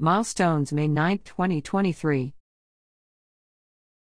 Milestones May 9, 2023.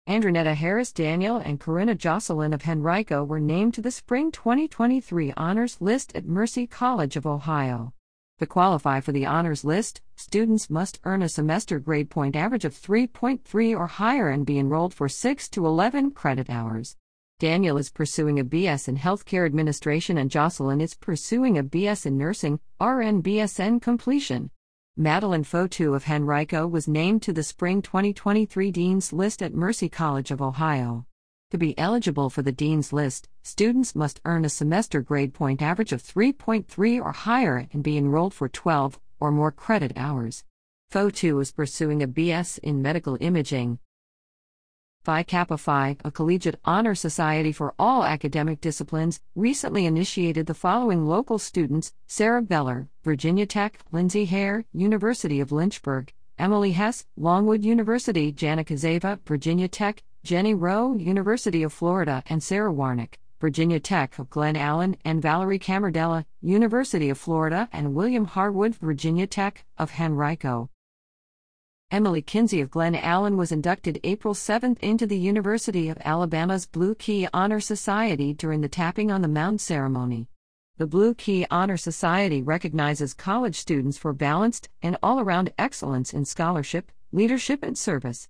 Andrenetta Harris Daniel and Corinna Josselyn of Henrico were named to the Spring 2023 Honors List at Mercy College of Ohio. To qualify for the honors list, students must earn a semester grade point average of 3.3 or higher and be enrolled for 6 to 11 credit hours. Daniel is pursuing a BS in Healthcare Administration and Josselyn is pursuing a BS in Nursing, RN BSN completion. Madeleine Foteu of Henrico was named to the Spring 2023 Dean's List at Mercy College of Ohio. To be eligible for the Dean's List, students must earn a semester grade point average of 3.3 or higher and be enrolled for 12 or more credit hours. Foteu is pursuing a BS in Medical Imaging. Phi Kappa Phi, a collegiate honor society for all academic disciplines, recently initiated the following local students Sarah Beller, Virginia Tech, Lindsay Hare, University of Lynchburg, Emily Hess, Longwood University, Janica Zava, Virginia Tech, Jenny Rowe, University of Florida, and Sarah Warnick, Virginia Tech of Glen Allen, and Valerie Camardella, University of Florida, and William Harwood, Virginia Tech, of Henrico. Emily Kinsey of Glen Allen was inducted April 7 into the University of Alabama's Blue Key Honor Society during the tapping on the mound ceremony. The Blue Key Honor Society recognizes college students for balanced and all around excellence in scholarship, leadership, and service.